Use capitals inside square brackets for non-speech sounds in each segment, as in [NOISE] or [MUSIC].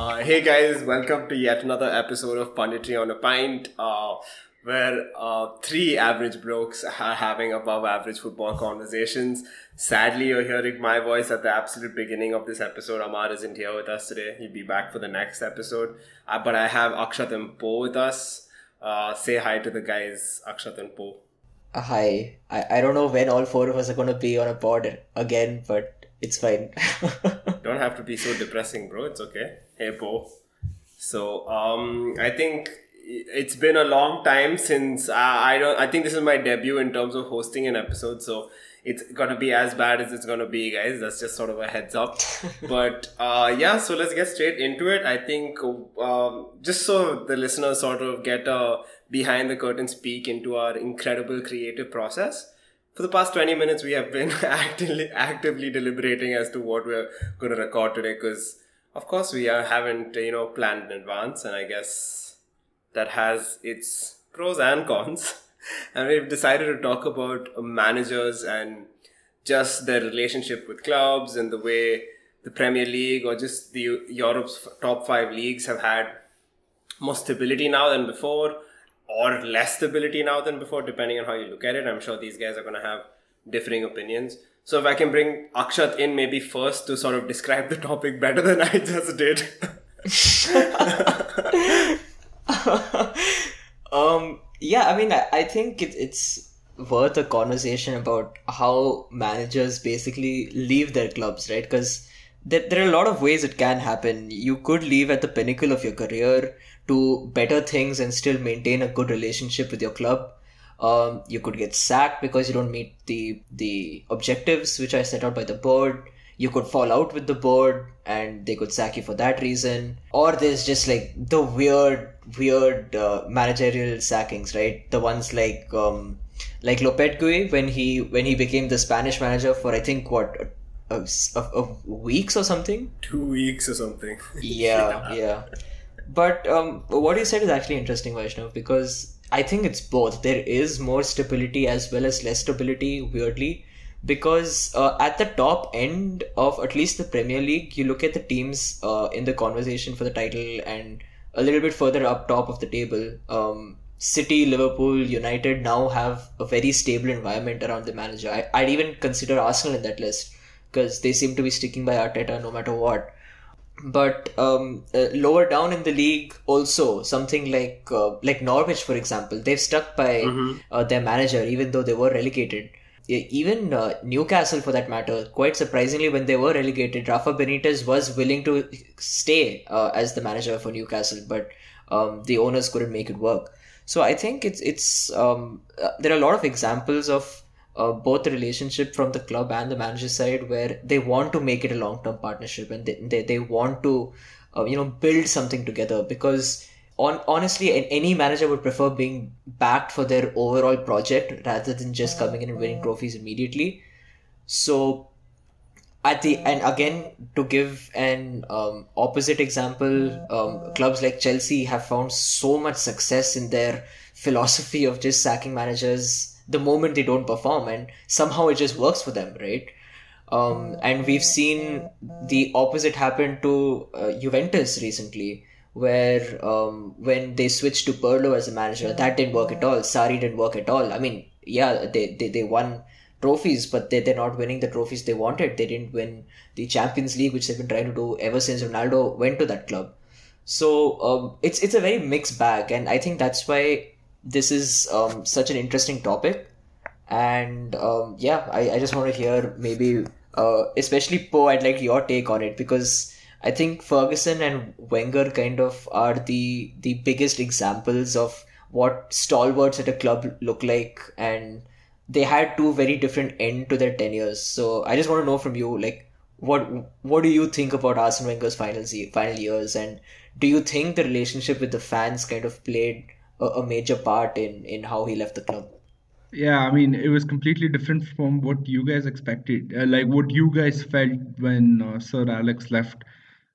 Uh, hey guys, welcome to yet another episode of Punditry on a Pint, uh, where uh, three average blokes are having above average football conversations. Sadly, you're hearing my voice at the absolute beginning of this episode. Amar isn't here with us today. He'll be back for the next episode. Uh, but I have Akshat and Po with us. Uh, say hi to the guys, Akshat and Po. Uh, hi. I, I don't know when all four of us are going to be on a pod again, but it's fine. [LAUGHS] don't have to be so depressing, bro. It's okay. Hey, Po. So, um, I think it's been a long time since uh, I don't. I think this is my debut in terms of hosting an episode. So it's gonna be as bad as it's gonna be, guys. That's just sort of a heads up. [LAUGHS] but uh, yeah, so let's get straight into it. I think um, just so the listeners sort of get a behind the curtains peek into our incredible creative process for the past 20 minutes we have been [LAUGHS] actively actively deliberating as to what we're going to record today because of course we are, haven't you know planned in advance and i guess that has its pros and cons. [LAUGHS] And we've decided to talk about managers and just their relationship with clubs and the way the premier league or just the europe's top five leagues have had more stability now than before or less stability now than before, depending on how you look at it. I'm sure these guys are going to have differing opinions. So if I can bring Akshat in maybe first to sort of describe the topic better than I just did. [LAUGHS] um, yeah, I mean, I, I think it, it's worth a conversation about how managers basically leave their clubs, right? Because there, there are a lot of ways it can happen. You could leave at the pinnacle of your career to better things and still maintain a good relationship with your club. Um, you could get sacked because you don't meet the the objectives which are set out by the board. You could fall out with the board and they could sack you for that reason. Or there's just like the weird, weird uh, managerial sackings, right? The ones like um, like Lopetegui when he when he became the Spanish manager for I think what of, weeks or something. Two weeks or something. yeah, [LAUGHS] yeah. But um, what you said is actually interesting, Vaishnav, because I think it's both. There is more stability as well as less stability, weirdly, because uh, at the top end of at least the Premier League, you look at the teams uh, in the conversation for the title and a little bit further up top of the table. Um, City, Liverpool, United now have a very stable environment around the manager. I, I'd even consider Arsenal in that list because they seem to be sticking by Arteta no matter what. But um, uh, lower down in the league, also something like uh, like Norwich, for example, they've stuck by mm-hmm. uh, their manager even though they were relegated. Even uh, Newcastle, for that matter, quite surprisingly, when they were relegated, Rafa Benitez was willing to stay uh, as the manager for Newcastle, but um, the owners couldn't make it work. So I think it's it's um, uh, there are a lot of examples of uh, both the relationship from the club and the manager side where they want to make it a long-term partnership and they, they, they want to uh, you know build something together because on honestly any manager would prefer being backed for their overall project rather than just coming in and winning trophies immediately. So at the and again to give an um, opposite example um, clubs like chelsea have found so much success in their philosophy of just sacking managers the moment they don't perform and somehow it just works for them right? Um, and we've seen the opposite happen to uh, Juventus recently where um, when they switched to Pirlo as a manager that didn't work at all. Sarri didn't work at all. I mean yeah they, they, they won trophies but they, they're not winning the trophies they wanted. They didn't win the Champions League which they've been trying to do ever since Ronaldo went to that club. So um, it's it's a very mixed bag and I think that's why this is um, such an interesting topic. And um, yeah I, I just want to hear maybe uh, especially Po I'd like your take on it because I think Ferguson and Wenger kind of are the the biggest examples of what stalwarts at a club look like. And they had two very different end to their tenures. So I just want to know from you like what what do you think about Arsene Wenger's final final years? And do you think the relationship with the fans kind of played a, a major part in in how he left the club. Yeah, I mean, it was completely different from what you guys expected. Uh, like what you guys felt when uh, Sir Alex left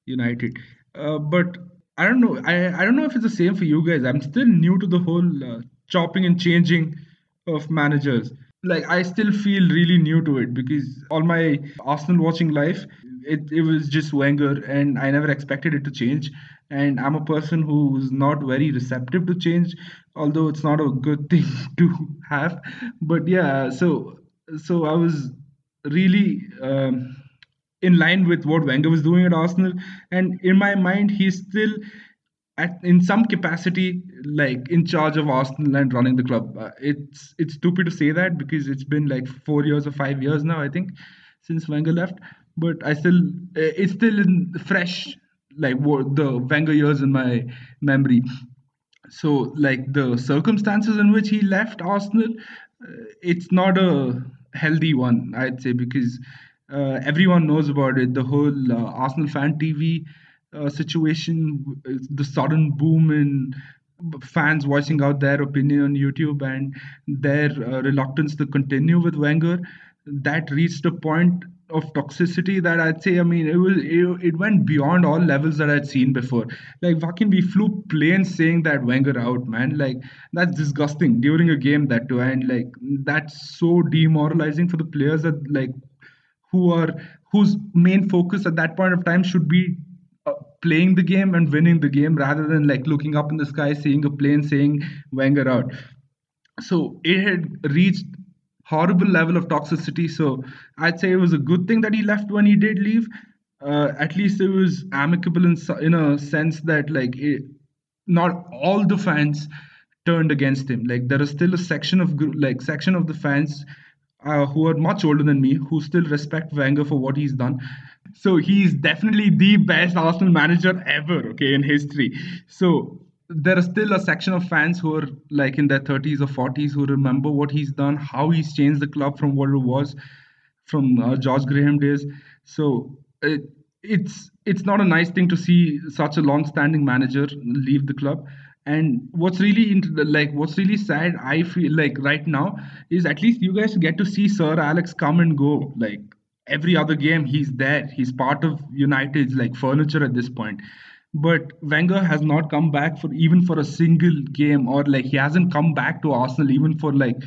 United. Uh, but I don't know. I, I don't know if it's the same for you guys. I'm still new to the whole uh, chopping and changing of managers. Like I still feel really new to it because all my Arsenal watching life, it, it was just Wenger, and I never expected it to change. And I'm a person who's not very receptive to change, although it's not a good [LAUGHS] thing to have. But yeah, so so I was really um, in line with what Wenger was doing at Arsenal, and in my mind, he's still at in some capacity like in charge of Arsenal and running the club. Uh, it's it's stupid to say that because it's been like four years or five years now, I think, since Wenger left. But I still uh, it's still in fresh like the Wenger years in my memory. So like the circumstances in which he left Arsenal, uh, it's not a healthy one, I'd say, because uh, everyone knows about it. The whole uh, Arsenal fan TV uh, situation, the sudden boom in fans voicing out their opinion on YouTube and their uh, reluctance to continue with Wenger, that reached a point of toxicity that I'd say, I mean, it was it, it went beyond all levels that I'd seen before. Like fucking we flew planes saying that Wenger out, man. Like that's disgusting during a game that too, and like that's so demoralizing for the players that like who are whose main focus at that point of time should be playing the game and winning the game rather than like looking up in the sky, seeing a plane saying Wenger out. So it had reached horrible level of toxicity. So I'd say it was a good thing that he left when he did leave. Uh, at least it was amicable in in a sense that like it, not all the fans turned against him. Like there is still a section of like section of the fans uh, who are much older than me who still respect Wenger for what he's done so he's definitely the best Arsenal manager ever, okay, in history. So there are still a section of fans who are like in their 30s or 40s who remember what he's done, how he's changed the club from what it was from uh, George Graham days. So it, it's it's not a nice thing to see such a long-standing manager leave the club. And what's really into like what's really sad, I feel like right now is at least you guys get to see Sir Alex come and go. Like every other game he's there. He's part of united's like furniture at this point. But wenger has not come back for even for a single game or like he hasn't come back to arsenal even for like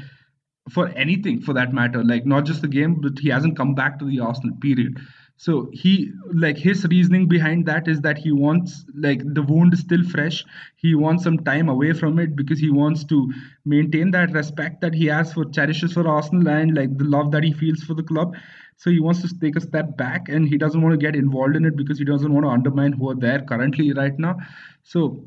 for anything for that matter. Like not just the game but he hasn't come back to the arsenal period so he like his reasoning behind that is that he wants like the wound is still fresh he wants some time away from it because he wants to maintain that respect that he has for cherishes for arsenal and like the love that he feels for the club so he wants to take a step back and he doesn't want to get involved in it because he doesn't want to undermine who are there currently right now. So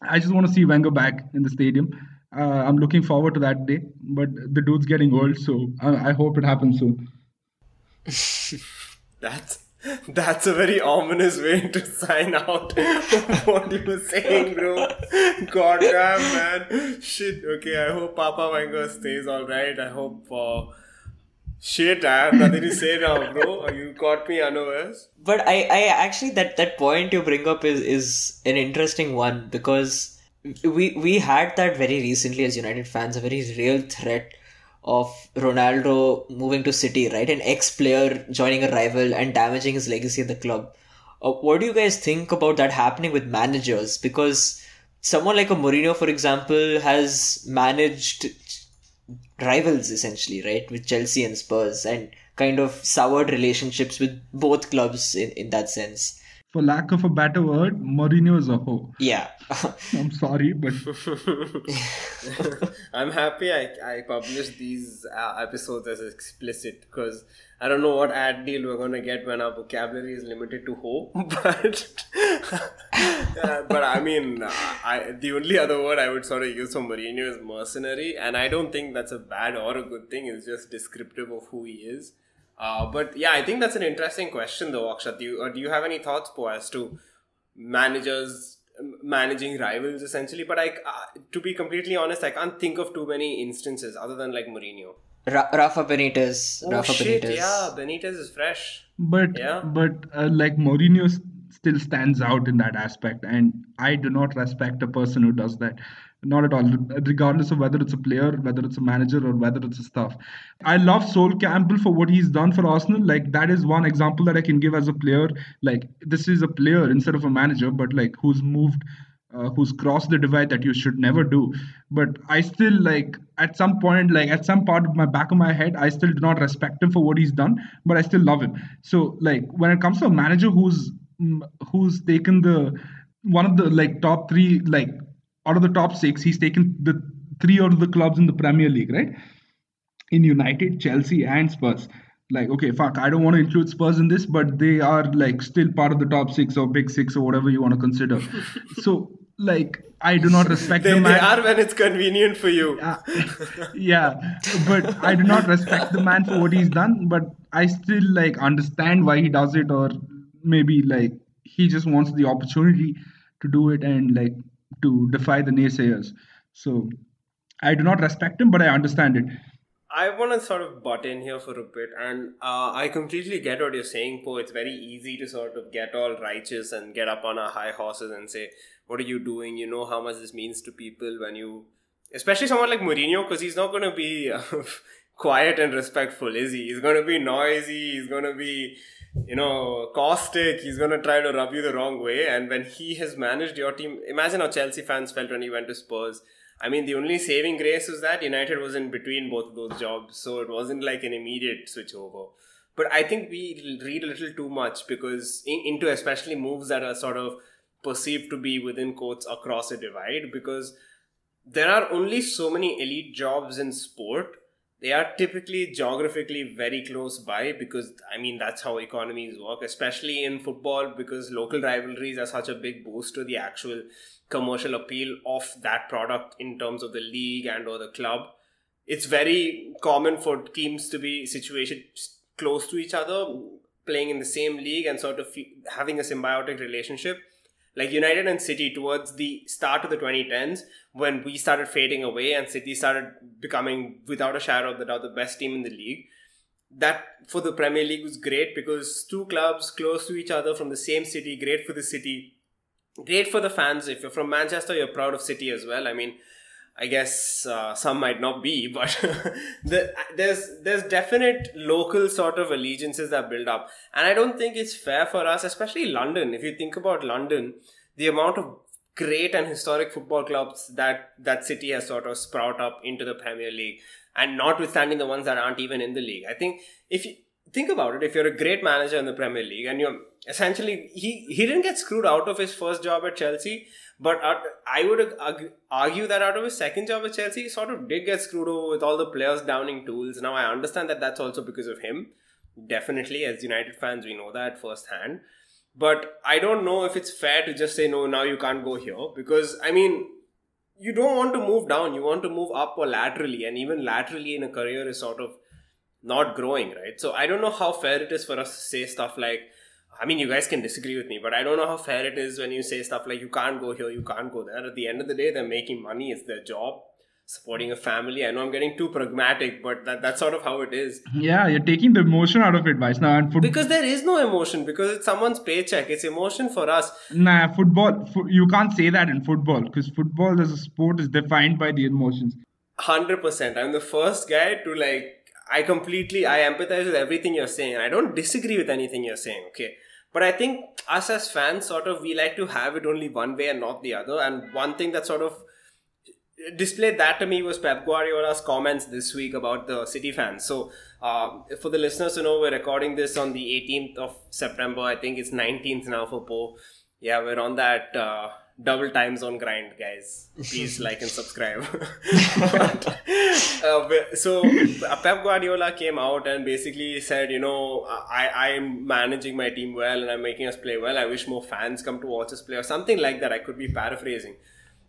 I just want to see Wenger back in the stadium. Uh, I'm looking forward to that day, but the dude's getting old, so I, I hope it happens soon. [LAUGHS] that's that's a very ominous way to sign out [LAUGHS] what you were saying, bro. God damn, man. Shit. Okay, I hope Papa Wenger stays alright. I hope. Uh, Shit, I have nothing to say now, bro. You caught me unawares. But I, I actually that that point you bring up is is an interesting one because we we had that very recently as United fans, a very real threat of Ronaldo moving to City, right? An ex-player joining a rival and damaging his legacy in the club. Uh, what do you guys think about that happening with managers? Because someone like a Mourinho, for example, has managed rivals essentially, right, with Chelsea and Spurs, and kind of soured relationships with both clubs in, in that sense. For lack of a better word, Mourinho is a hoe. Yeah. [LAUGHS] I'm sorry, but [LAUGHS] I'm happy I, I published these uh, episodes as explicit because I don't know what ad deal we're gonna get when our vocabulary is limited to ho, [LAUGHS] but uh, but I mean, uh, I the only other word I would sort of use for Mourinho is mercenary, and I don't think that's a bad or a good thing. It's just descriptive of who he is. Uh, but yeah, I think that's an interesting question, though, Akshat. Do you uh, do you have any thoughts, Po, as to managers managing rivals essentially? But I, uh, to be completely honest, I can't think of too many instances other than like Mourinho. Ra- Rafa Benitez. Oh Rafa shit! Benitez. Yeah, Benitez is fresh. but Yeah. but uh, like Mourinho still stands out in that aspect, and I do not respect a person who does that. Not at all, regardless of whether it's a player, whether it's a manager, or whether it's a staff. I love Sol Campbell for what he's done for Arsenal. Like that is one example that I can give as a player. Like this is a player instead of a manager, but like who's moved uh, who's crossed the divide that you should never do. But I still like at some point, like at some part of my back of my head, I still do not respect him for what he's done, but I still love him. So like when it comes to a manager who's mm, who's taken the one of the like top three like out of the top six, he's taken the three out of the clubs in the Premier League, right? In United, Chelsea, and Spurs. Like okay fuck i don't want to include spurs in this but they are like still part of the top six or big six or whatever you want to consider. [LAUGHS] So like i do not respect they, the man they are when it's convenient for you. Yeah, yeah but i do not respect the man for what he's done but i still like understand why he does it or maybe like he just wants the opportunity to do it and like to defy the naysayers so i do not respect him but i understand it I want to sort of butt in here for a bit, and uh, I completely get what you're saying, Po. It's very easy to sort of get all righteous and get up on our high horses and say, "What are you doing? You know how much this means to people when you, especially someone like Mourinho, because he's not going to be uh, [LAUGHS] quiet and respectful, is he? He's going to be noisy. He's going to be, you know, caustic. He's going to try to rub you the wrong way. And when he has managed your team, imagine how Chelsea fans felt when he went to Spurs I mean, the only saving grace was that United was in between both of those jobs, so it wasn't like an immediate switch over. But I think we read a little too much because in, into especially moves that are sort of perceived to be within quotes across a divide because there are only so many elite jobs in sport. They are typically geographically very close by because I mean that's how economies work, especially in football because local rivalries are such a big boost to the actual commercial appeal of that product in terms of the league and or the club. It's very common for teams to be situated close to each other playing in the same league and sort of having a symbiotic relationship like united and city towards the start of the 2010s when we started fading away and city started becoming without a shadow of the doubt the best team in the league that for the premier league was great because two clubs close to each other from the same city great for the city great for the fans. If you're from Manchester, you're proud of City as well. I mean, I guess uh, some might not be, [LAUGHS] but the, there's there's definite local sort of allegiances that build up, and I don't think it's fair for us, especially London. If you think about London, the amount of great and historic football clubs that that city has sort of sprout up into the Premier League, and notwithstanding the ones that aren't even in the league, I think if you think about it, if you're a great manager in the Premier League and you're essentially he he didn't get screwed out of his first job at Chelsea, but uh, I would argue that out of his second job at Chelsea, he sort of did get screwed over with all the players downing tools. Now I understand that that's also because of him. Definitely, as United fans, we know that firsthand. But I don't know if it's fair to just say no. Now you can't go here because I mean you don't want to move down you want to move up or laterally and even laterally in a career is sort of not growing, right? So I don't know how fair it is for us to say stuff like, I mean, you guys can disagree with me, but I don't know how fair it is when you say stuff like, you can't go here, you can't go there. At the end of the day, they're making money, it's their job, supporting a family. I know I'm getting too pragmatic, but that, that's sort of how it is. Yeah, you're taking the emotion out of it, Vaishnav. And foot- because there is no emotion, because it's someone's paycheck. It's emotion for us. Nah, football, fo- you can't say that in football, because football as a sport is defined by the emotions. 100%. I'm the first guy to like I completely I empathize with everything you're saying. I don't disagree with anything you're saying. Okay, but I think us as fans, sort of, we like to have it only one way and not the other. And one thing that sort of displayed that to me was Pep Guardiola's comments this week about the City fans. So, uh, for the listeners to know, we're recording this on the 18th of September. I think it's 19th now for Po. Yeah, we're on that. Uh, double time zone grind, guys. Please like and subscribe. [LAUGHS] but, uh, so Pep Guardiola came out and basically said, you know, I I am managing my team well and I'm making us play well. I wish more fans come to watch us play or something like that. I could be paraphrasing,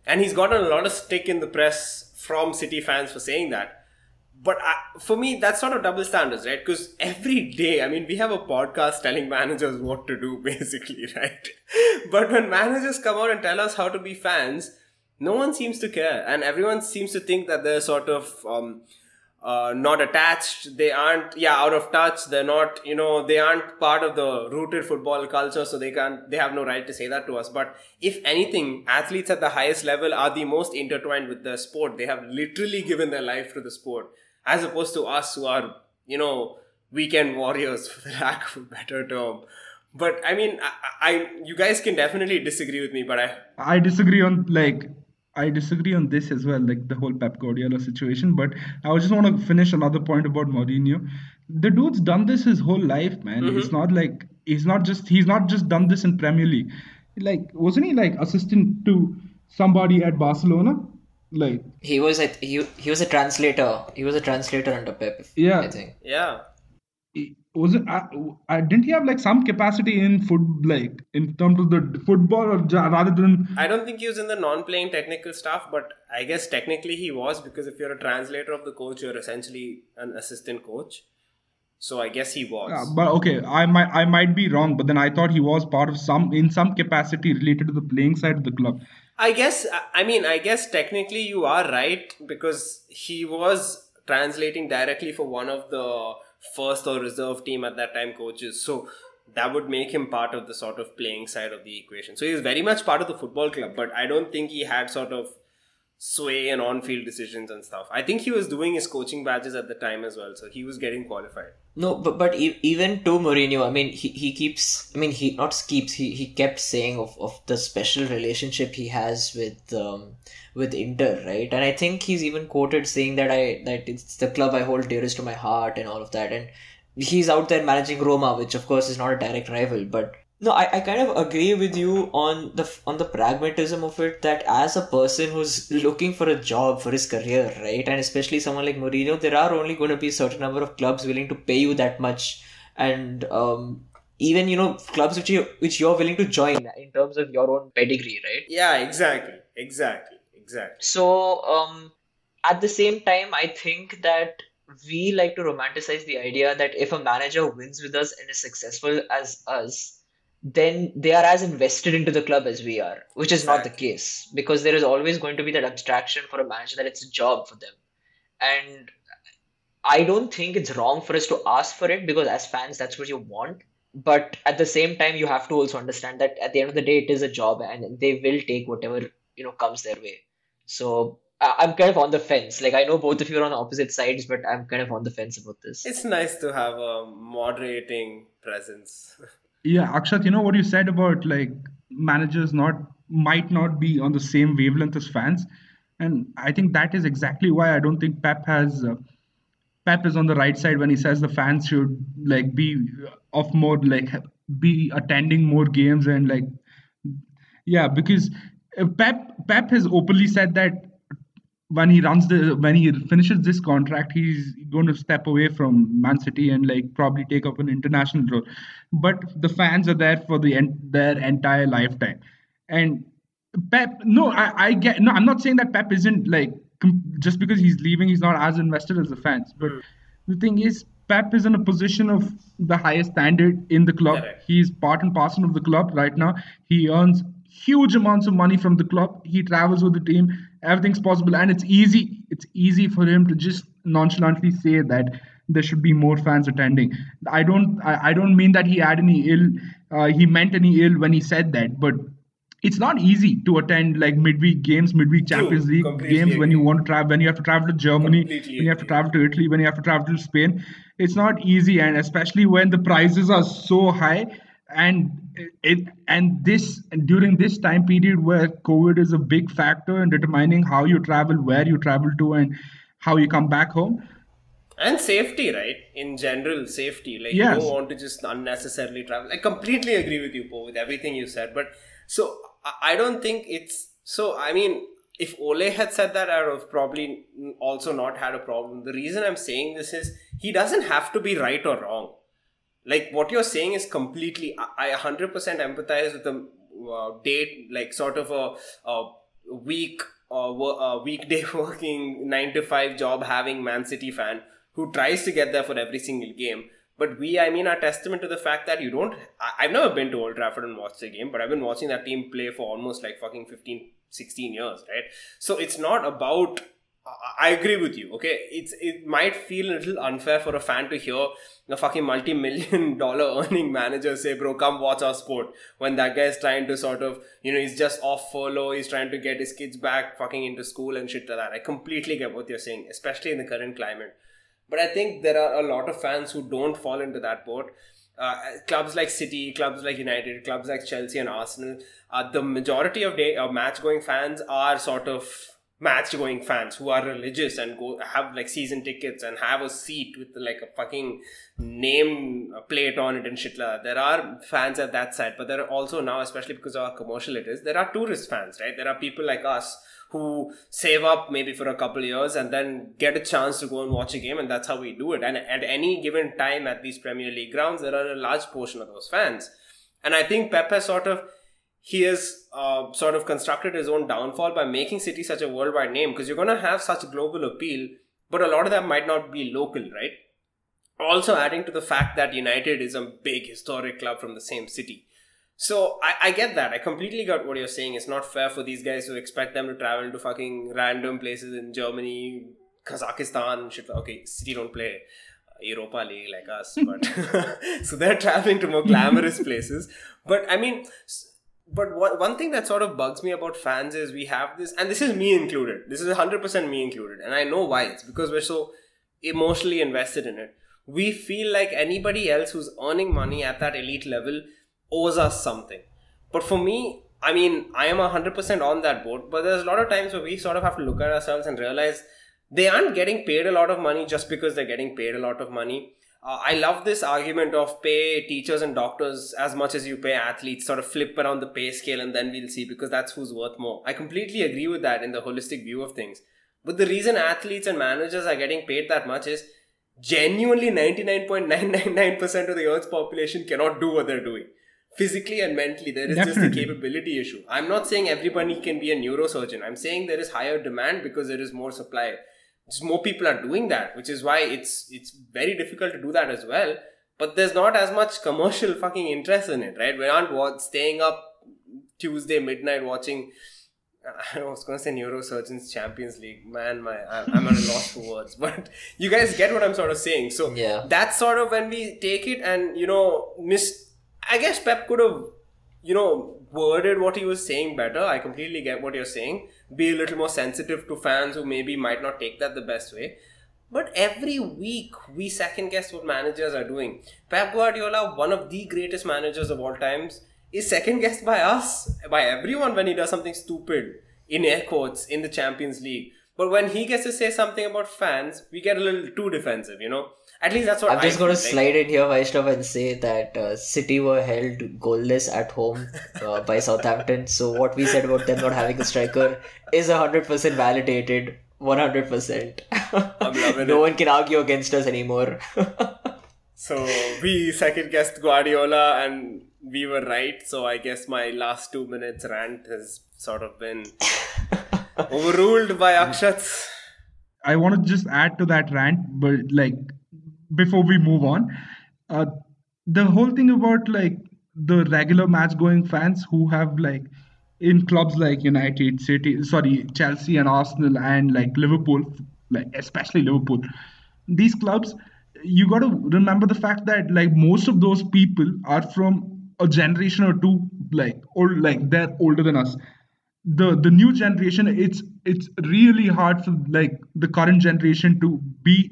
and he's gotten a lot of stick in the press from City fans for saying that but I, for me that's sort of double standards right? Because every day i mean we have a podcast telling managers what to do [LAUGHS] basically right? But when managers come out and tell us how to be fans no one seems to care. And everyone seems to think that they're sort of um, uh, not attached. They aren't yeah out of touch. They're not you know they aren't part of the rooted football culture so they can't they have no right to say that to us. But if anything athletes at the highest level are the most intertwined with the sport. They have literally given their life to the sport as opposed to us who are, you know, weekend warriors, [LAUGHS] for the lack of a better term. but I mean, I, I you guys can definitely disagree with me, but I I disagree on like I disagree on this as well, like the whole Pep Guardiola situation. But I just want to finish another point about Mourinho. The dude's done this his whole life, man. Mm-hmm. It's not like he's not just he's not just done this in Premier League. Like wasn't he like assistant to somebody at Barcelona? Like He was a he, he was a translator. He was a translator under Pep. Yeah. I think. yeah. he- was it? I, I, didn't he have like some capacity in foot, like in terms of the football, or rather than I don't think he was in the non-playing technical staff, but I guess technically he was because if you're a translator of the coach, you're essentially an assistant coach. So I guess he was. Yeah, but okay, I might I might be wrong, but then I thought he was part of some in some capacity related to the playing side of the club. I guess I mean I guess technically you are right because he was translating directly for one of the first or reserve team at that time coaches. So that would make him part of the sort of playing side of the equation. So he was very much part of the football club, but I don't think he had sort of sway and on-field decisions and stuff. I think he was doing his coaching badges at the time as well, so he was getting qualified. No, but but even to Mourinho, I mean, he, he keeps. I mean, he not keeps. He, he kept saying of, of the special relationship he has with um with Inter, right? And I think he's even quoted saying that I that it's the club I hold dearest to my heart and all of that. And he's out there managing Roma, which of course is not a direct rival, but no, I, I kind of agree with you on the on the pragmatism of it that as a person who's looking for a job for his career, right, and especially someone like Mourinho, there are only going to be a certain number of clubs willing to pay you that much, and um, even you know clubs which you which you're willing to join in terms of your own pedigree, right? Yeah, exactly, exactly, exactly. So, um, at the same time, I think that we like to romanticize the idea that if a manager wins with us and is successful as us, then they are as invested into the club as we are, which is not the case because there is always going to be that abstraction for a manager that it's a job for them. And I don't think it's wrong for us to ask for it because as fans, that's what you want. But at the same time, you have to also understand that at the end of the day, it is a job and they will take whatever you know comes their way. So I'm kind of on the fence. Like I know both of you are on opposite sides, but I'm kind of on the fence about this. It's nice to have a moderating presence. [LAUGHS] Yeah, Akshat, you know what you said about like managers not might not be on the same wavelength as fans, and I think that is exactly why I don't think Pep has. Uh, Pep is on the right side when he says the fans should like be of more like be attending more games and like yeah because Pep Pep has openly said that when he runs the when he finishes this contract he's going to step away from Man City and like probably take up an international role. But the fans are there for the en- their entire lifetime. And Pep no I, I get no I'm not saying that Pep isn't like com- just because he's leaving he's not as invested as the fans. But hmm. the thing is Pep is in a position of the highest standard in the club. Correct. he's part and parcel of the club right now. He earns huge amounts of money from the club. He travels with the team everything's possible and it's easy. It's easy for him to just nonchalantly say that there should be more fans attending. I don't i, I don't mean that he had any ill uh, he meant any ill when he said that but it's not easy to attend like midweek games midweek champions league games when you want to travel when you have to travel to germany Completely when you have to travel to italy when you have to travel to spain. It's not easy and especially when the prices are so high and it and this during this time period where covid is a big factor in determining how you travel where you travel to and how you come back home and safety right in general safety like Yes. you don't want to just unnecessarily travel i completely agree with you Paul, with everything you said but so I- i don't think it's so i mean if Ole had said that, I would have probably also not had a problem. The reason I'm saying this is he doesn't have to be right or wrong. Like what you're saying is completely. I, I 100% empathize with the uh, date, like sort of a, a week uh, wo- a weekday [LAUGHS] working nine to five job having Man City fan who tries to get there for every single game. But we, I mean, are testament to the fact that you don't. I, I've never been to Old Trafford and watched the game, but I've been watching that team play for almost like fucking 15, 16 years, right? So it's not about. I- agree with you. Okay, it's it might feel a little unfair for a fan to hear a fucking multi-million [LAUGHS] dollar earning manager say, "Bro, come watch our sport." When that guy is trying to sort of, you know, he's just off furlough. He's trying to get his kids back, fucking into school and shit like that. I completely get what you're saying, especially in the current climate. But I think there are a lot of fans who don't fall into that boat. uh, clubs like City, clubs like United, clubs like Chelsea and Arsenal, uh, the majority of day uh, match going fans are sort of match going fans who are religious and go have like season tickets and have a seat with like a fucking name plate on it and shit like that. There are fans at that side, but there are also now, especially because of how commercial it is, there are tourist fans, right? There are people like us who save up maybe for a couple years and then get a chance to go and watch a game and that's how we do it and at any given time at these premier league grounds there are a large portion of those fans and i think Pepe sort of he has uh, sort of constructed his own downfall by making city such a worldwide name because you're going to have such global appeal but a lot of that might not be local right also adding to the fact that united is a big historic club from the same city so I, I get that. I completely got what you're saying. It's not fair for these guys to expect them to travel to fucking random places in Germany, Kazakhstan, shit. Okay, City don't play Europa League like us, but [LAUGHS] [LAUGHS] so they're traveling to more glamorous places. But I mean, but one, one thing that sort of bugs me about fans is we have this, and this is me included. This is 100% me included, and I know why. It's because we're so emotionally invested in it. We feel like anybody else who's earning money at that elite level owes us something. But for me, I mean, I am 100% on that boat, but there's a lot of times where we sort of have to look at ourselves and realize they aren't getting paid a lot of money just because they're getting paid a lot of money. Uh, I love this argument of pay teachers and doctors as much as you pay athletes, sort of flip around the pay scale and then we'll see because that's who's worth more. I completely agree with that in the holistic view of things. But the reason athletes and managers are getting paid that much is genuinely 99.999% of the earth's population cannot do what they're doing physically and mentally there is Definitely. just a capability issue i'm not saying everybody can be a neurosurgeon i'm saying there is higher demand because there is more supply just more people are doing that which is why it's it's very difficult to do that as well but there's not as much commercial fucking interest in it right we aren't staying up tuesday midnight watching I was going to say Neurosurgeons Champions League. Man, my I'm at a loss for words. [LAUGHS] But you guys get what I'm sort of saying. So yeah. that's sort of when we take it and you know miss I guess Pep could have, you know, worded what he was saying better. I completely get what you're saying. Be a little more sensitive to fans who maybe might not take that the best way. But every week we second guess what managers are doing. Pep Guardiola, one of the greatest managers of all times, is second guessed by us, by everyone when he does something stupid in air quotes in the Champions League. But when he gets to say something about fans, we get a little too defensive, you know. At least that's what I'm just going to slide in here, Vaishnav, and say that uh, City were held goalless at home uh, by Southampton. So what we said about them not having a striker is hundred percent validated. One hundred percent. No one can argue against us anymore. so we second guessed Guardiola, and we were right. So I guess my last two minutes rant has sort of been [LAUGHS] overruled by Akshat. I want to just add to that rant, but like before we move on uh, the whole thing about like the regular match going fans who have like in clubs like united city sorry chelsea and arsenal and like liverpool like especially liverpool these clubs you got to remember the fact that like most of those people are from a generation or two like old like they're older than us. The the new generation it's it's really hard for like the current generation to be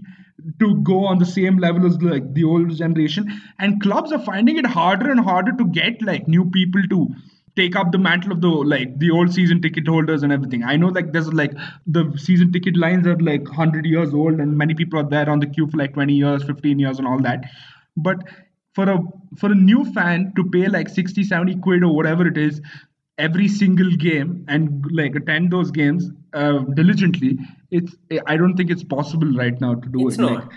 to go on the same level as like the old generation. And clubs are finding it harder and harder to get like new people to take up the mantle of the like the old season ticket holders and everything. I know like there's like the season ticket lines are like 100 years old and many people are there on the queue for like 20 years 15 years and all that. But for a for a new fan to pay like 60 70 quid or whatever it is every single game and like attend those games uh, diligently it's i don't think it's possible right now to do it's it. Not. Like,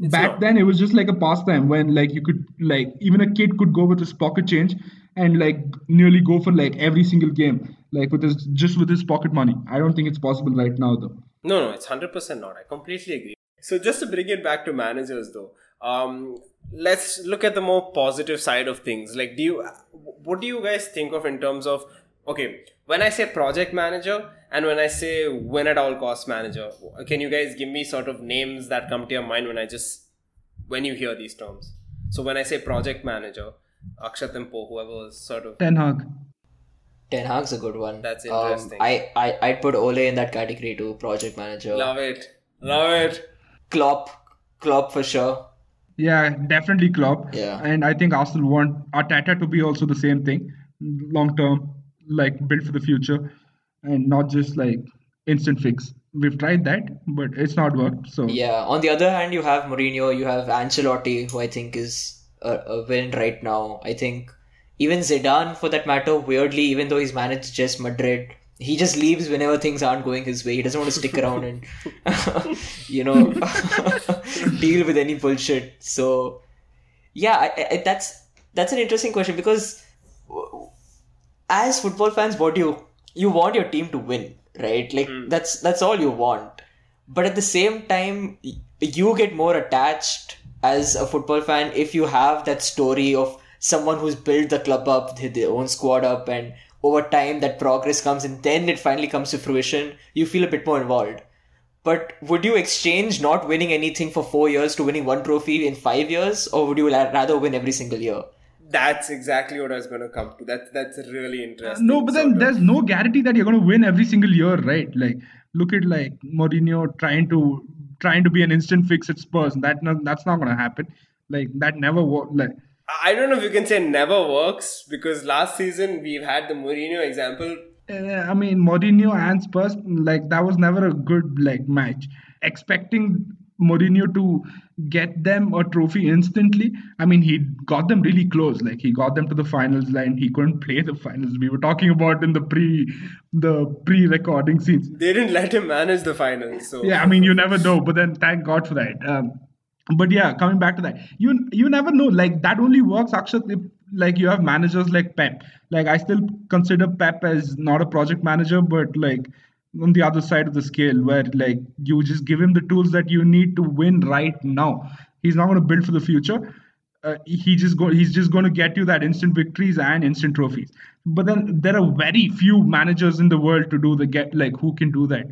it's back not. then it was just like a pastime when like you could like even a kid could go with his pocket change and like nearly go for like every single game like with his just with his pocket money. I don't think it's possible right now though. No no it's 100% not. I completely agree. So just to bring it back to managers though um let's look at the more positive side of things. Like do you what do you guys think of in terms of okay when i say project manager and when i say win at all cost manager can you guys give me sort of names that come to your mind when i just when you hear these terms? So when i say project manager akshat and po whoever was sort of ten hag. Ten hag's a good one. That's um, interesting. Um, I, I i'd put ole in that category too project manager. Love it. Love it. Klopp klopp for sure. Yeah, definitely Klopp. Yeah. And I think Arsenal want Arteta to be also the same thing, long term, like built for the future, and not just like instant fix. We've tried that, but it's not worked. So Yeah. On the other hand, you have Mourinho, you have Ancelotti, who I think is a, a win right now. I think even Zidane, for that matter, weirdly, even though he's managed just Madrid, he just leaves whenever things aren't going his way. He doesn't want to stick around and, [LAUGHS] you know, [LAUGHS] deal with any bullshit. So, yeah, I, I, that's that's an interesting question because as football fans, what do you you want your team to win, right? Like hmm. that's that's all you want. But at the same time, you get more attached as a football fan if you have that story of someone who's built the club up, their own squad up, and over time that progress comes, and then it finally comes to fruition. You feel a bit more involved. But would you exchange not winning anything for four years to winning one trophy in five years, or would you rather win every single year? That's exactly what I was going to come to. That's that's really interesting. no, but then of. there's no guarantee that you're going to win every single year, right? Like look at like Mourinho trying to trying to be an instant fix at Spurs. That no, that's not going to happen. Like that never worked. Like I don't know if you can say never works because last season we've had the Mourinho example. Uh, I mean, Mourinho and Spurs, like that was never a good like match. Expecting Mourinho to get them a trophy instantly. I mean, he got them really close. Like he got them to the finals, and he couldn't play the finals. We were talking about in the pre, the pre-recording scenes. They didn't let him manage the finals. So Yeah, I mean, you never know. But then, thank God for that. Um, but yeah, coming back to that, you you never know. Like that only works, Akshat, if like you have managers like Pep. Like I still consider Pep as not a project manager, but like on the other side of the scale, where like you just give him the tools that you need to win right now. He's not going to build for the future. Uh, he just go he's just going to get you that instant victories and instant trophies. But then there are very few managers in the world to do the get like who can do that.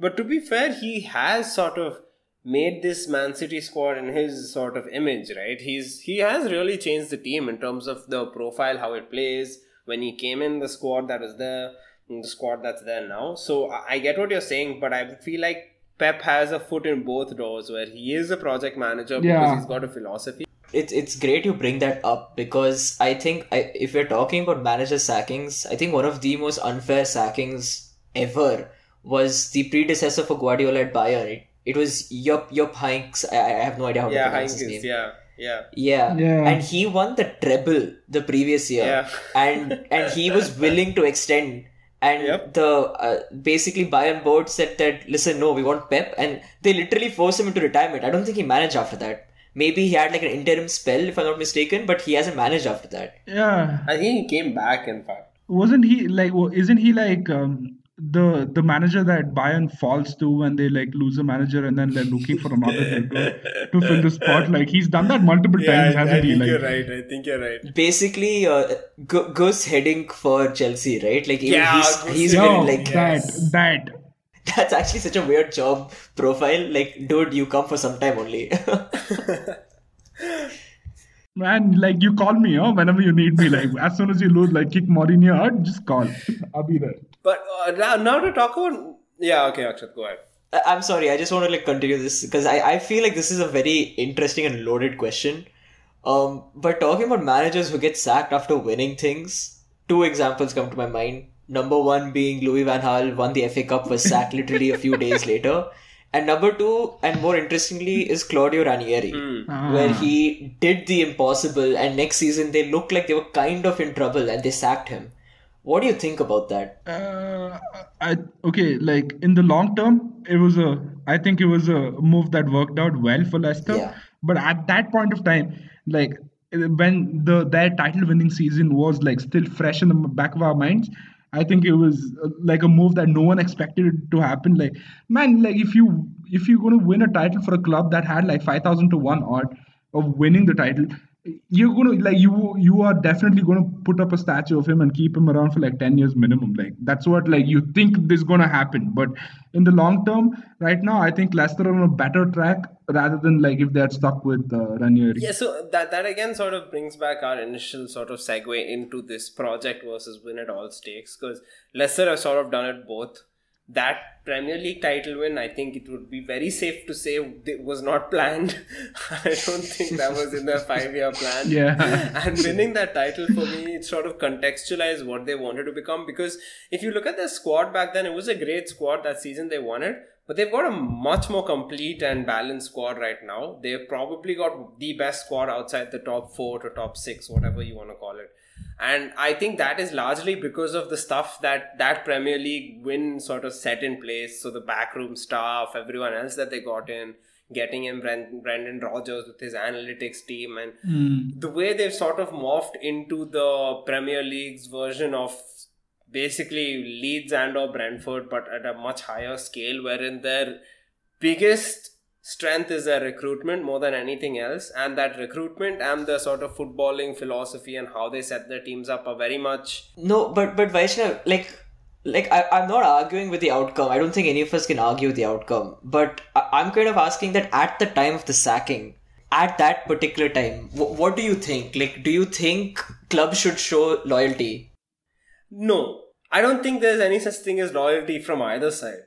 But to be fair, he has sort of made this Man City squad in his sort of image, right? He's he has really changed the team in terms of the profile, how it plays. When he came in, the squad that was there, the squad that's there now. So I I get what you're saying, but I feel like Pep has a foot in both doors, where he is a project manager because he's got a philosophy. It's it's great you bring that up because I think I, if we're talking about manager sackings, I think one of the most unfair sackings ever was the predecessor for Guardiola at Bayern. It, it was Jupp Jupp Heynckes. I, I have no idea how to Yeah, pronounce his name. yeah, yeah. Yeah. Yeah. and he won the treble the previous year, Yeah. and and he was willing to extend. And Yep. the uh, basically Bayern board said that listen, no, we want Pep, and they literally forced him into retirement. I don't think he managed after that. Maybe he had like an interim spell, if I'm not mistaken, but he hasn't managed after that. Yeah, I think he came back. In fact, wasn't he like? wa- Isn't he like um, the the manager that Bayern falls to when they like lose a manager and then they're looking for another [LAUGHS] like, to, to fill the spot? Like he's done that multiple times, I, I hasn't think he? Like, you're right. I think you're right. Basically, uh, Gu- Guus Hiddink for Chelsea, right? Like even Yeah, he's Guus he's Hiddink. yo, been like Yes. that that. [LAUGHS] that's actually such a weird job profile. Like, dude, you come for some time only. [LAUGHS] Man, like you call me, huh? Whenever you need me, like as soon as you lose, like kick more in Mourinho out, just call. [LAUGHS] I'll be there. But uh, now, now to talk about yeah, okay, Akshat, go ahead. I- I'm sorry, I just want to like continue this because I, I feel like this is a very interesting and loaded question. Um, but talking about managers who get sacked after winning things, two examples come to my mind. Number one being Louis Van Gaal won the FA Cup, was sacked literally a few days [LAUGHS] later. And number two, and more interestingly, is Claudio Ranieri, where he did the impossible, and next season they looked like they were kind of in trouble, and they sacked him. What do you think about that? Uh, I okay, like in the long term, it was a. I think it was a move that worked out well for Leicester. Yeah. But at that point of time, like when the their title winning season was like still fresh in the back of our minds, I think it was uh, like a move that no one expected to happen. Like man, like if you if you're gonna win a title for a club that had like five thousand to one odd of winning the title, you're gonna like you you are definitely gonna put up a statue of him and keep him around for like 10 years minimum like that's what like you think this gonna happen but in the long term right now i think leicester are on a better track rather than like if they had stuck with uh, Ranieri. Yeah, so that that again sort of brings back our initial sort of segue into this project versus win at all stakes because Leicester have sort of done it both. That Premier League title win, I think it would be very safe to say it was not planned. [LAUGHS] I don't think that was in their five year plan. Yeah. [LAUGHS] and winning that title for me, it sort of contextualized what they wanted to become. Because if you look at their squad back then, it was a great squad that season they won it. But they've got a much more complete and balanced squad right now. They've probably got the best squad outside the top four to top six, whatever you want to call it and I think that is largely because of the stuff that that Premier League win sort of set in place. So the backroom staff, everyone else that they got in, getting in Brendan Rodgers with his analytics team, and mm. the way they've sort of morphed into the Premier League's version of basically Leeds and or Brentford, but at a much higher scale, wherein their biggest strength is their recruitment more than anything else and that recruitment and the sort of footballing philosophy and how they set their teams up are very much no but but Vaishnav like like I, i'm not arguing with the outcome. I don't think any of us can argue with the outcome. But I, i'm kind of asking that at the time of the sacking at that particular time w- what do you think? Like do you think clubs should show loyalty? No. I don't think there's any such thing as loyalty from either side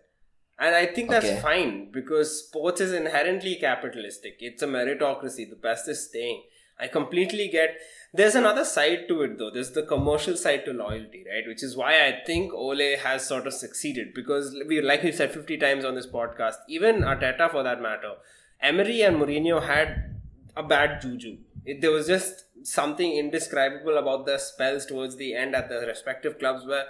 and I think that's okay. fine because sports is inherently capitalistic. It's a meritocracy. The best is staying. I completely get. There's another side to it though. There's the commercial side to loyalty, right? Which is why I think Ole has sort of succeeded because we, like we said 50 times on this podcast, even Arteta for that matter, Emery and Mourinho had a bad juju. It, there was just something indescribable about the spells towards the end at the respective clubs where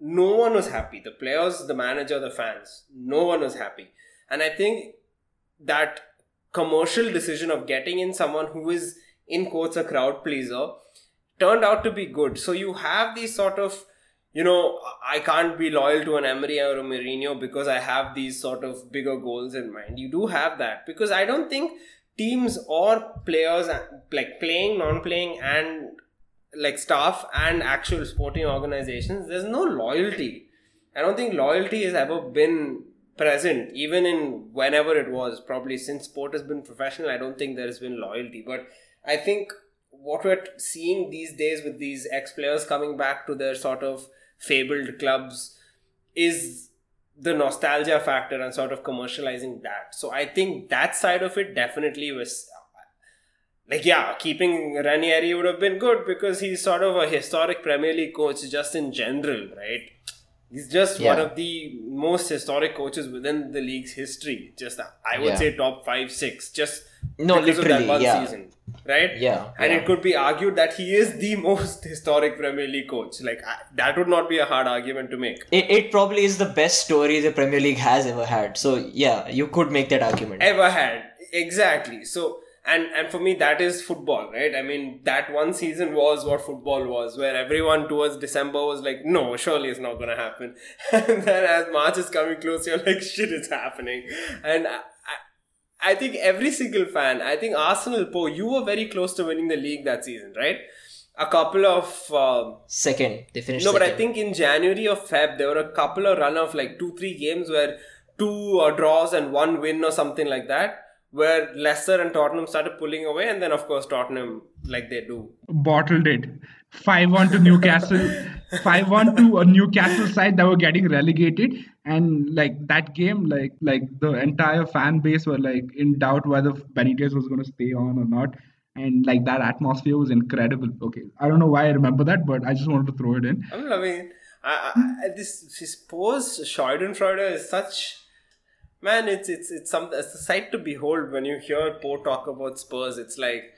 no one was happy. The players, the manager, the fans, no one was happy. And I think that commercial decision of getting in someone who is in quotes a crowd pleaser turned out to be good. So you have these sort of, you know, I can't be loyal to an Emery or a Mourinho because I have these sort of bigger goals in mind. You do have that because I don't think teams or players like playing, non-playing, and like staff and actual sporting organizations, there's no loyalty. I don't think loyalty has ever been present, even in whenever it was. Probably since sport has been professional, I don't think there has been loyalty. But I think what we're seeing these days with these ex players coming back to their sort of fabled clubs is the nostalgia factor and sort of commercializing that. So I think that side of it definitely was like yeah, keeping Ranieri would have been good because he's sort of a historic Premier League coach just in general, right? He's just yeah. one of the most historic coaches within the league's history. Just I would yeah. say top five, six, just no, because of that one yeah. season, right? Yeah, and it could be argued that he is the [LAUGHS] most historic Premier League coach. Like I, that would not be a hard argument to make. It, it probably is the best story the Premier League has ever had. So yeah, you could make that argument. Ever had exactly. So and and for me that is football right? I mean that one season was what football was where everyone towards december was like no surely it's not going to happen. [LAUGHS] And then as march is coming close you're like shit it's happening. And I, I, think every single fan i think arsenal po you were very close to winning the league that season right? A couple of uh, second. They finished no second. but i think in january of feb there were a couple of run of like two three games where two uh, draws and one win or something like that where Leicester and Tottenham started pulling away, and then of course Tottenham, like they do, bottled it. Five one to Newcastle, [LAUGHS] five one to a Newcastle side that were getting relegated, and like that game, like like the entire fan base were like in doubt whether Benitez was going to stay on or not, and like that atmosphere was incredible. Okay, I don't know why I remember that, but I just wanted to throw it in. I'm loving. I, I, this post Schadenfreude is such man, it's it's it's some it's a sight to behold when you hear Po talk about Spurs. It's like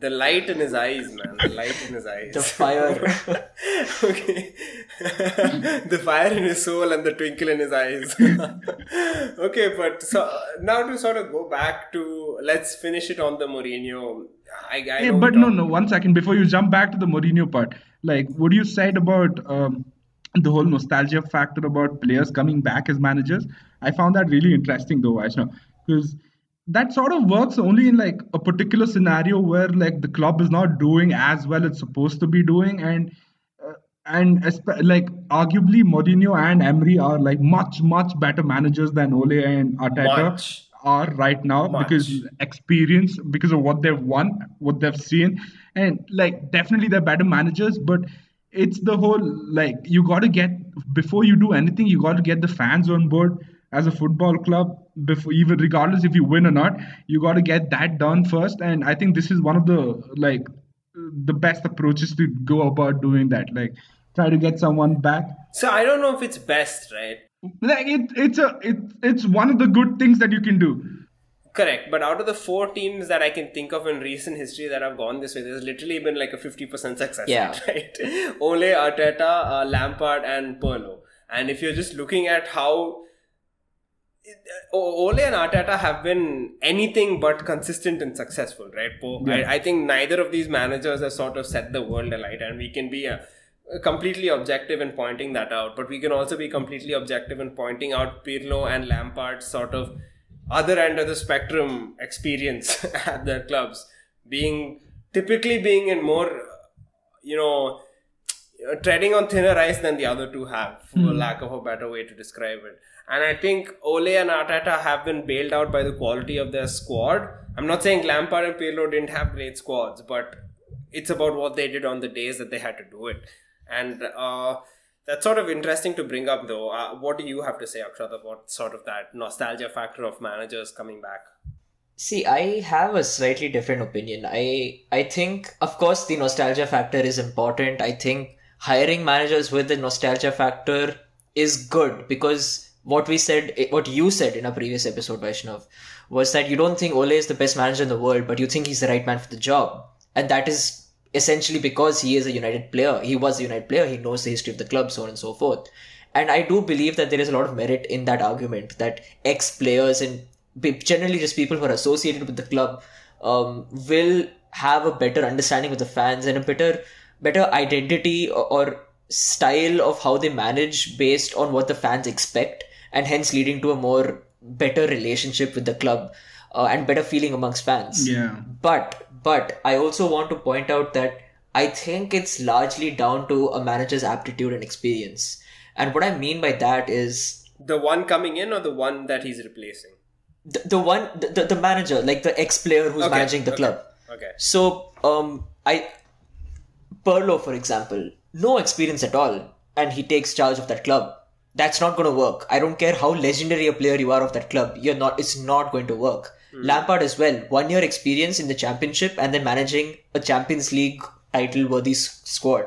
the light in his eyes, man. The light in his eyes. The fire. [LAUGHS] okay. [LAUGHS] the fire in his soul and the twinkle in his eyes. [LAUGHS] okay, but so now to sort of go back to let's finish it on the Mourinho. I, I hey, but no, no. One second before you jump back to the Mourinho part. Like what do you said about um, the whole nostalgia factor about players coming back as managers. I found that really interesting though, Vaishnav, because that sort of works only in like a particular scenario where like the club is not doing as well it's supposed to be doing and uh, and like arguably Mourinho and Emery are like much much better managers than Ole and Arteta much. are right now much. because experience because of what they've won what they've seen and like definitely they're better managers but it's the whole like you got to get before you do anything, you got to get the fans on board as a football club before even regardless if you win or not you got to get that done first. And i think this is one of the like the best approaches to go about doing that like try to get someone back. So i don't know if it's best right? Like it, it's a it, it's one of the good things that you can do Correct, but out of the four teams that I can think of in recent history that have gone this way, there's literally been like a 50% success yeah. rate, [LAUGHS] right? Ole, Arteta, uh, Lampard, and Pirlo. And if you're just looking at how Ole and Arteta have been anything but consistent and successful, right? Yeah. I, I, think neither of these managers have sort of set the world alight, and we can be a, a completely objective in pointing that out. But we can also be completely objective in pointing out Pirlo and Lampard's sort of other end of the spectrum experience [LAUGHS] at their clubs, being typically being in more, you know, treading on thinner ice than the other two have, for mm. lack of a better way to describe it. And I think Ole and Arteta have been bailed out by the quality of their squad. I'm not saying Lampard and Pirlo didn't have great squads, but it's about what they did on the days that they had to do it. And uh, that's sort of interesting to bring up, though. Uh, what do you have to say, Akshat, about sort of that nostalgia factor of managers coming back? See, I have a slightly different opinion. I I think, of course, the nostalgia factor is important. I think hiring managers with the nostalgia factor is good because what we said, eh, what you said in a previous episode, Vaishnav, was that you don't think Ole is the best manager in the world, but you think he's the right man for the job. And that is essentially because he is a United player. He was a United player. He knows the history of the club, so on and so forth. And I do believe that there is a lot of merit in that argument that ex players and generally just people who are associated with the club um, will have a better understanding of the fans and a better better identity or, or style of how they manage based on what the fans expect and hence leading to a more better relationship with the club uh, and better feeling amongst fans. Yeah. But but I also want to point out that I think it's largely down to a manager's aptitude and experience. And what I mean by that is the one coming in or the one that he's replacing. The, the one the, the, the manager like the ex player who's okay. managing the okay. club. Okay. So um I Pirlo for example no experience at all and he takes charge of that club that's not going to work. I don't care how legendary a player you are of that club. You're not. It's not going to work. Mm. Lampard as well. One year experience in the championship and then managing a Champions League title worthy squad.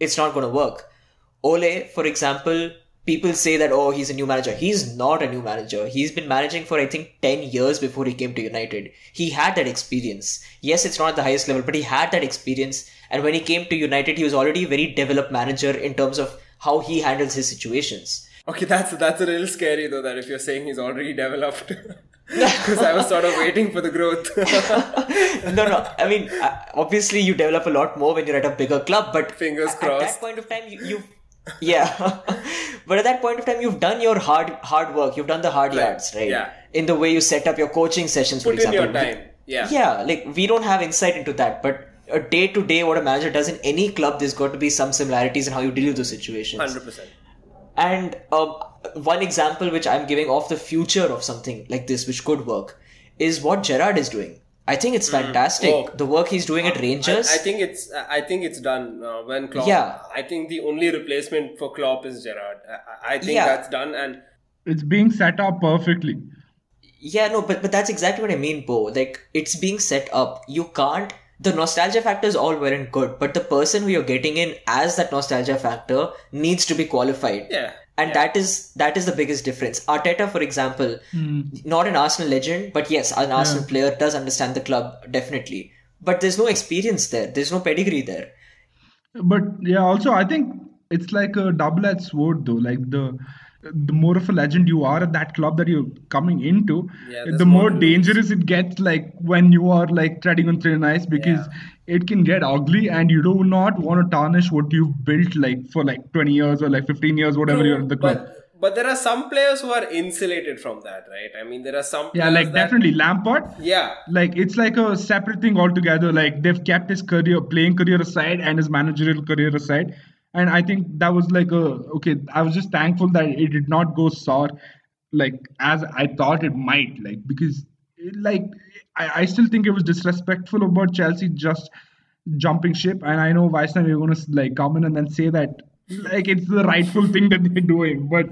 It's not going to work. Ole, for example, people say that oh he's a new manager. He's not a new manager. He's been managing for I think ten years before he came to United. He had that experience. Yes, it's not at the highest level, but he had that experience. And when he came to United, he was already a very developed manager in terms of how he handles his situations. Okay, that's that's a little scary though. That if you're saying he's already developed, [LAUGHS] [LAUGHS] because I was sort of waiting for the growth. [LAUGHS] no, no. I mean, uh, obviously you develop a lot more when you're at a bigger club, but fingers crossed. At that point of time, you, you yeah. [LAUGHS] but at that point of time, you've done your hard hard work. You've done the hard right. yards, right? Yeah. In the way you set up your coaching sessions, Put for example. in your time. Yeah. Yeah. Like we don't have insight into that, but a day to day, what a manager does in any club, there's got to be some similarities in how you deal with those situations. Hundred percent. And um, one example which I'm giving of the future of something like this, which could work, is what Gerrard is doing. I think it's hmm. fantastic. Mm. Oh. The work he's doing at Rangers. I, I think it's. I think it's done uh, when Klopp. Yeah. I think the only replacement for Klopp is Gerrard. I, I think yeah. that's done, and it's being set up perfectly. Yeah, no, but but that's exactly what I mean, Po. Like it's being set up. You can't the nostalgia factor is all well and good, but the person who you're getting in as that nostalgia factor needs to be qualified. Yeah. And yeah. that is that is the biggest difference. Arteta, for example, mm. not an Arsenal legend, but yes, an Arsenal yeah. player does understand the club definitely. But there's no experience there. There's no pedigree there. But yeah, also I think it's like a double-edged sword though. Like the the more of a legend you are at that club that you're coming into, yeah, the more, more dangerous it gets. Like when you are like treading on thin ice, because yeah. it can get ugly, and you do not want to tarnish what you've built like for like 20 years or like 15 years, whatever True, you're at the club. But, but there are some players who are insulated from that, right? I mean, there are some. Yeah, like that, definitely Lampard. Yeah. Like it's like a separate thing altogether. Like they've kept his career, playing career aside, and his managerial career aside and i think that was like a okay i was just thankful that it did not go sour like as i thought it might like because it, like I, I still think it was disrespectful about chelsea just jumping ship, and I know Vaishnav, you're gonna like come in and then say that like it's the rightful thing that they're doing, but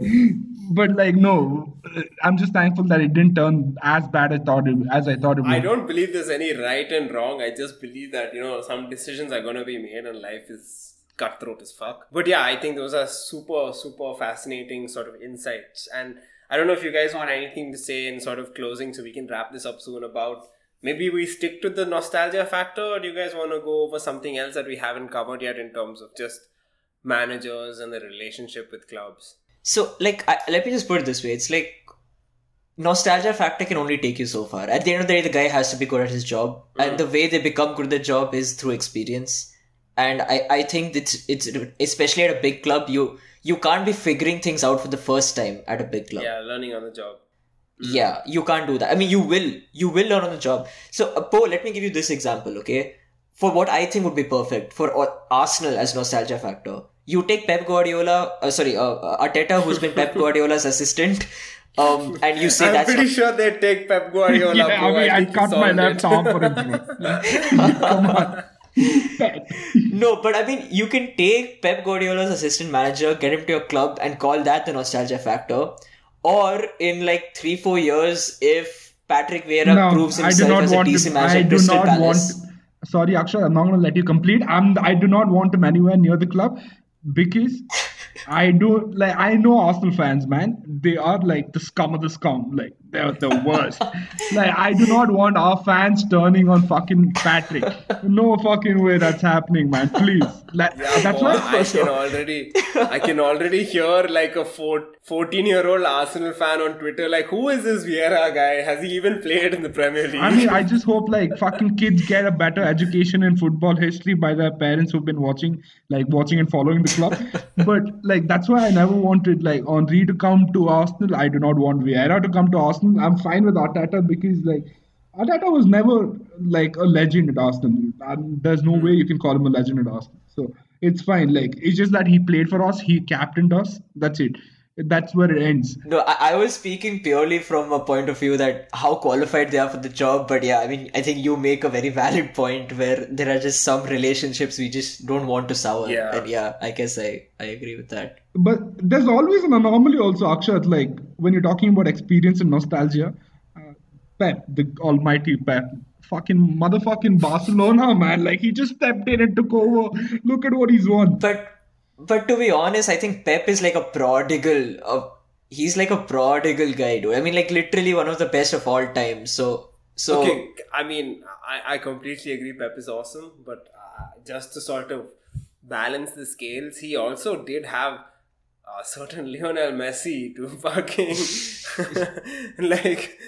but like no, I'm just thankful that it didn't turn as bad as thought it, as I thought it would. I don't believe there's any right and wrong. I just believe that you know some decisions are gonna be made, and life is cutthroat as fuck. But yeah, I think those are super super fascinating sort of insights, and I don't know if you guys want anything to say in sort of closing, so we can wrap this up soon about. Maybe we stick to the nostalgia factor, or do you guys want to go over something else that we haven't covered yet in terms of just managers and the relationship with clubs? So, like, I, let me just put it this way: it's like nostalgia factor can only take you so far. At the end of the day, the guy has to be good at his job, mm. and the way they become good at their job is through experience. And I, I think it's it's especially at a big club, you you can't be figuring things out for the first time at a big club. Yeah, learning on the job. Mm. Yeah, you can't do that. I mean, you will you will learn on the job. So, uh, Po, let me give you this example, okay? For what I think would be perfect for Arsenal as nostalgia factor you take Pep Guardiola, uh, sorry, uh, uh, Arteta, who's been Pep [LAUGHS] Guardiola's assistant, um, and you say I'm that's. I'm pretty sure they take Pep Guardiola. [LAUGHS] yeah, I mean, I, I cut my left arm for him. [LAUGHS] Come on. [LAUGHS] no, but I mean, you can take Pep Guardiola's assistant manager, get him to your club, and call that the nostalgia factor. Or in like three, four years, if Patrick Vieira no, proves himself as a decent manager at Crystal Palace. Want, sorry, Akshay, I'm not going to let you complete. I'm, I do not want him anywhere near the club because I do like I know Arsenal fans, man. They are like the scum of the scum. Like they're the worst. [LAUGHS] like I do not want our fans turning on fucking Patrick. No fucking way that's happening, man. Please. Like, yeah, that's boy, I can already I can already hear like a 14 year old Arsenal fan on Twitter like who is this Vieira guy? Has he even played in the Premier League? I mean I just hope like fucking kids get a better education in football history by their parents who've been watching like watching and following the club. [LAUGHS] but like that's why I never wanted like Henry to come to Arsenal. I do not want Vieira to come to Arsenal. I'm fine with Arteta because like Arteta was never like a legend at Arsenal. And there's no way you can call him a legend at Arsenal. So it's fine. Like it's just that he played for us, he captained us. That's it. That's where it ends. No, I, I was speaking purely from a point of view that how qualified they are for the job. But yeah, I mean, I think you make a very [LAUGHS] valid point where there are just some relationships we just don't want to sour. Yeah. And yeah, I guess I, I agree with that. But there's always an anomaly also, Akshat. Like when you're talking about experience and nostalgia, uh, Pep, the almighty Pep, fucking motherfucking Barcelona, man. Like he just stepped in and took over. Look at what he's won. But but to be honest, I think Pep is like a prodigal. Of, he's like a prodigal guy, dude. I mean, like literally one of the best of all time. So so. Okay, I mean, I I completely agree. Pep is awesome, but uh, just to sort of balance the scales, he also did have a certain [LAUGHS] Lionel Messi to [LAUGHS] fucking [LAUGHS] like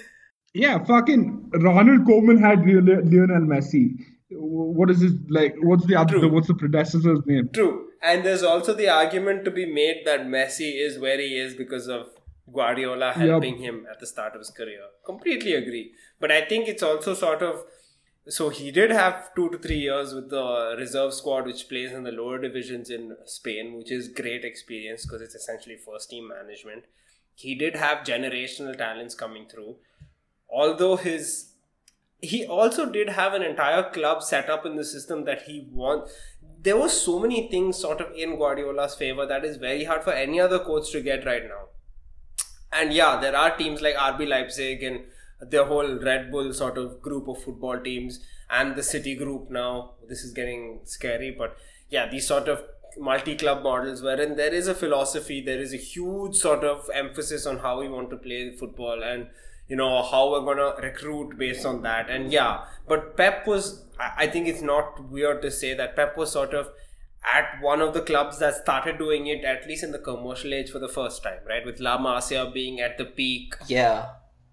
yeah, fucking Ronald Koeman had Lionel Messi. What is his like? What's the other? True. What's the predecessor's name? True, and there's also the argument to be made that Messi is where he is because of Guardiola helping yep. him at the start of his career. Completely agree, but I think it's also sort of so he did have two to three years with the reserve squad, which plays in the lower divisions in Spain, which is great experience because it's essentially first team management. He did have generational talents coming through although his he also did have an entire club set up in the system that he want there were so many things sort of in Guardiola's favor that is very hard for any other coach to get right now. And yeah, there are teams like RB Leipzig and the whole Red Bull sort of group of football teams and the City group now. This is getting scary, but yeah, these sort of multi club models wherein there is a philosophy, there is a huge sort of emphasis on how we want to play football and you know how we're gonna recruit based on that. And yeah but pep was i think it's not weird to say that pep was sort of at one of the clubs that started doing it at least in the commercial age for the first time right? With la masia being at the peak. Yeah.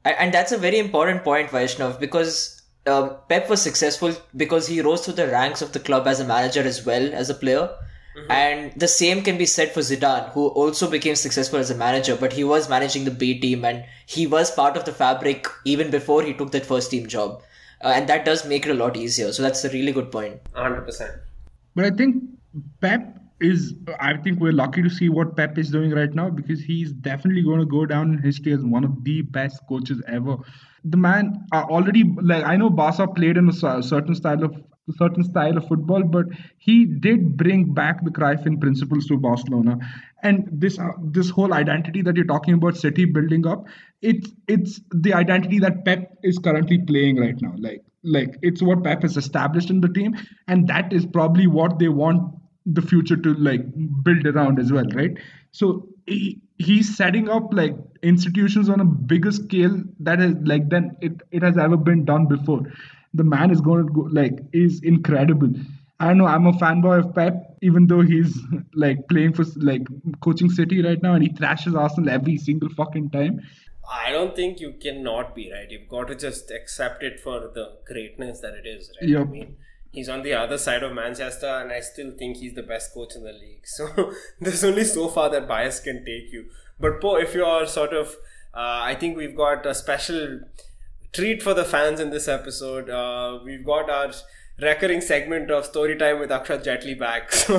And that's a very important point vaishnav because um, pep was successful because he rose through the ranks of the club as a manager as well as a player Mm-hmm. And the same can be said for Zidane, who also became successful as a manager, but he was managing the B team and he was part of the fabric even before he took that first team job. Uh, and that does make it a lot easier. So that's a really good point. 100%. But I think Pep is, I think we're lucky to see what Pep is doing right now because he's definitely going to go down in history as one of the best coaches ever. The man uh, already, like, I know Barca played in a certain style of certain style of football, but he did bring back the Cruyffian principles to Barcelona. And this uh, this whole identity that you're talking about, City building up, it's it's the identity that Pep is currently playing right now. Like like it's what Pep has established in the team, and that is probably what they want the future to like build around as well, right? So he, he's setting up like institutions on a bigger scale that is like than it, it has ever been done before the man is going to go like is incredible i know i'm a fanboy of pep even though he's [LAUGHS] like playing for like coaching city right now and he thrashes arsenal every single fucking time I don't think you cannot be right. You've got to just accept it for the greatness that it is, right? Yep. I mean, he's on the other side of Manchester, and I still think he's the best coach in the league. [LAUGHS] So there's only so far that bias can take you. But Po, if you're sort of, uh, I think we've got a special treat for the fans in this episode. Uh, we've got our recurring segment of story time with Akshat Jetli back. [LAUGHS] So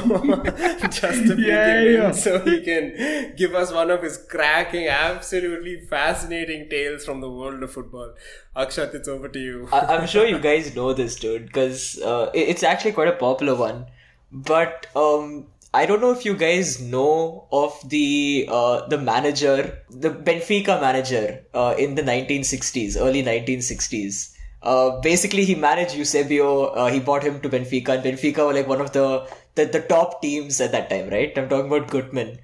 just to Yeah, him in yeah. so he can give us one of his cracking, absolutely fascinating tales from the world of football. Akshat, it's over to you. I- I'm sure you guys know this, dude, because uh, it's actually quite a popular one. But um, I don't know if you guys know of the uh, the manager, the Benfica manager uh, in the 1960s, early 1960s. Uh, basically, he managed Eusebio. Uh, he bought him to Benfica, and Benfica were like one of the, the the top teams at that time, right? I'm talking about Guttmann.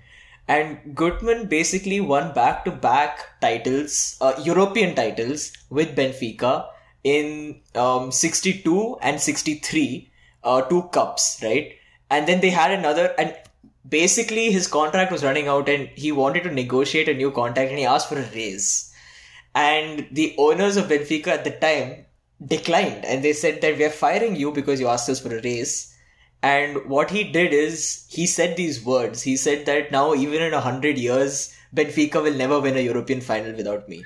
And Guttmann basically won back to back titles, uh, European titles with Benfica in um, 62 and 63, uh, two cups, right? And then they had another, and basically his contract was running out and he wanted to negotiate a new contract and he asked for a raise. And the owners of Benfica at the time declined and they said that we are firing you because you asked us for a raise. And what he did is he said these words. He said that now, even in a hundred years, Benfica will never win a European final without me.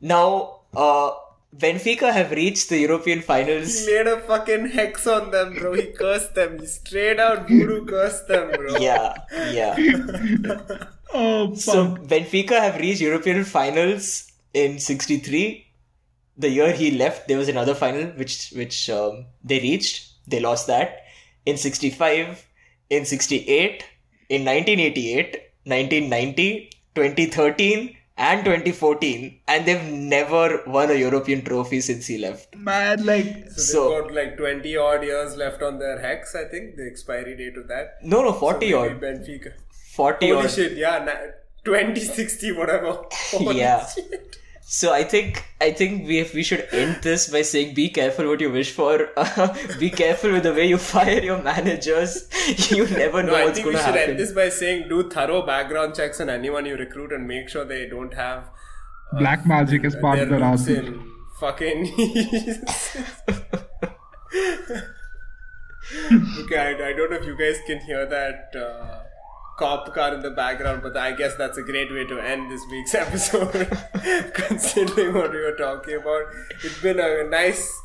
Now, uh, Benfica have reached the European finals. He made a fucking hex on them, bro. He cursed them. He straight out voodoo cursed them, bro. Yeah, yeah. [LAUGHS] oh fuck. So Benfica have reached European finals in '63. The year he left, there was another final which which um, they reached. They lost that in '65, in '68, in 1988, 1990, 2013, and 2014, and they've never won a European trophy since he left. man like So they've So- got like 20 odd years left on their hex, I think, the expiry date of that. No, no, 40 maybe odd, Benfica. 40 Holy odd. shit, yeah, na- 2060, whatever. [LAUGHS] Holy Yeah. shit. So I think I think we we should end this by saying be careful what you wish for. [LAUGHS] be careful with the way you fire your managers. You [LAUGHS] never know No, I think we should happen. end this by saying do thorough background checks on anyone you recruit and make sure they don't have black magic is part of the roots roster fucking. [LAUGHS] okay, I, I don't know if you guys can hear that uh, cop car in the background, but I guess that's a great way to end this week's [LAUGHS] episode. Considering what we were talking about, it's been a nice.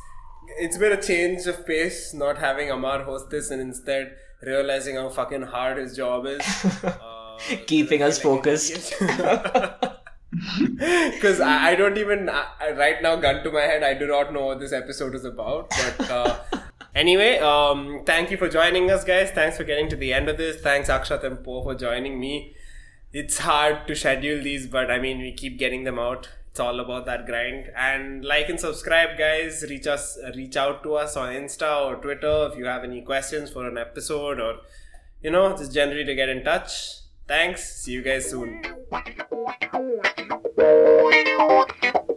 It's been a change of pace, not having Amar host this and instead realizing how fucking hard his job is. [LAUGHS] Uh, Keeping us focused. because [LAUGHS] I, I don't even I, right now gun to my head i do not know what this episode is about but uh, anyway um thank you for joining us guys. Thanks for getting to the end of this. Thanks akshat and po for joining me. It's hard to schedule these but i mean we keep getting them out. It's all about that grind. And like and subscribe guys. Reach us reach out to us on insta or twitter if you have any questions for an episode or you know just generally to get in touch. Thanks. See you guys soon